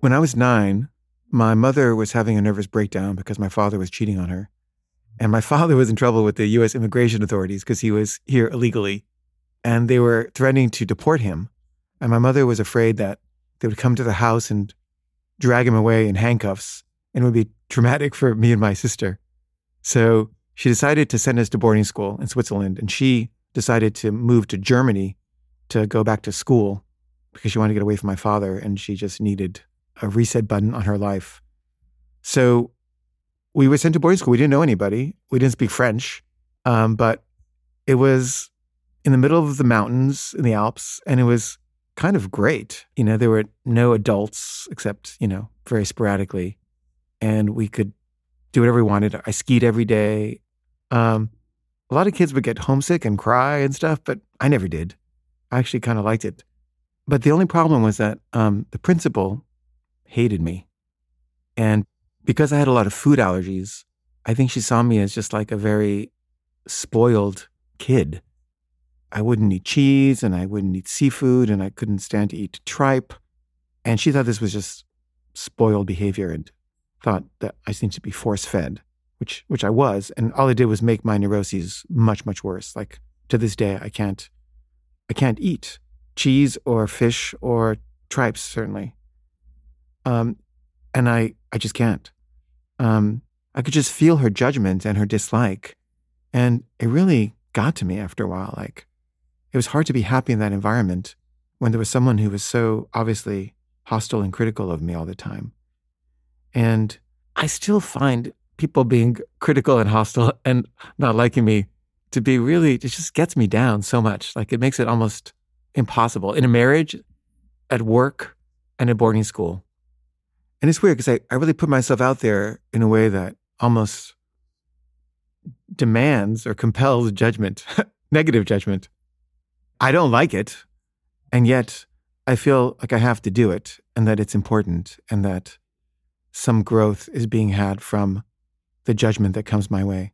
When I was nine, my mother was having a nervous breakdown because my father was cheating on her. And my father was in trouble with the US immigration authorities because he was here illegally. And they were threatening to deport him. And my mother was afraid that they would come to the house and drag him away in handcuffs. And it would be traumatic for me and my sister. So she decided to send us to boarding school in Switzerland. And she decided to move to Germany to go back to school because she wanted to get away from my father. And she just needed a reset button on her life. So we were sent to boarding school. We didn't know anybody. We didn't speak French, um, but it was in the middle of the mountains in the Alps, and it was kind of great. You know, there were no adults except you know very sporadically, and we could do whatever we wanted. I skied every day. Um, a lot of kids would get homesick and cry and stuff, but I never did. I actually kind of liked it. But the only problem was that um, the principal hated me, and because I had a lot of food allergies, I think she saw me as just like a very spoiled kid. I wouldn't eat cheese and I wouldn't eat seafood and I couldn't stand to eat tripe. And she thought this was just spoiled behavior and thought that I seemed to be force fed, which which I was. And all it did was make my neuroses much, much worse. Like to this day I can't I can't eat cheese or fish or tripes, certainly. Um, and I I just can't um, I could just feel her judgment and her dislike. And it really got to me after a while. Like, it was hard to be happy in that environment when there was someone who was so obviously hostile and critical of me all the time. And I still find people being critical and hostile and not liking me to be really, it just gets me down so much. Like, it makes it almost impossible in a marriage, at work, and at boarding school. And it's weird because I, I really put myself out there in a way that almost demands or compels judgment, negative judgment. I don't like it. And yet I feel like I have to do it and that it's important and that some growth is being had from the judgment that comes my way.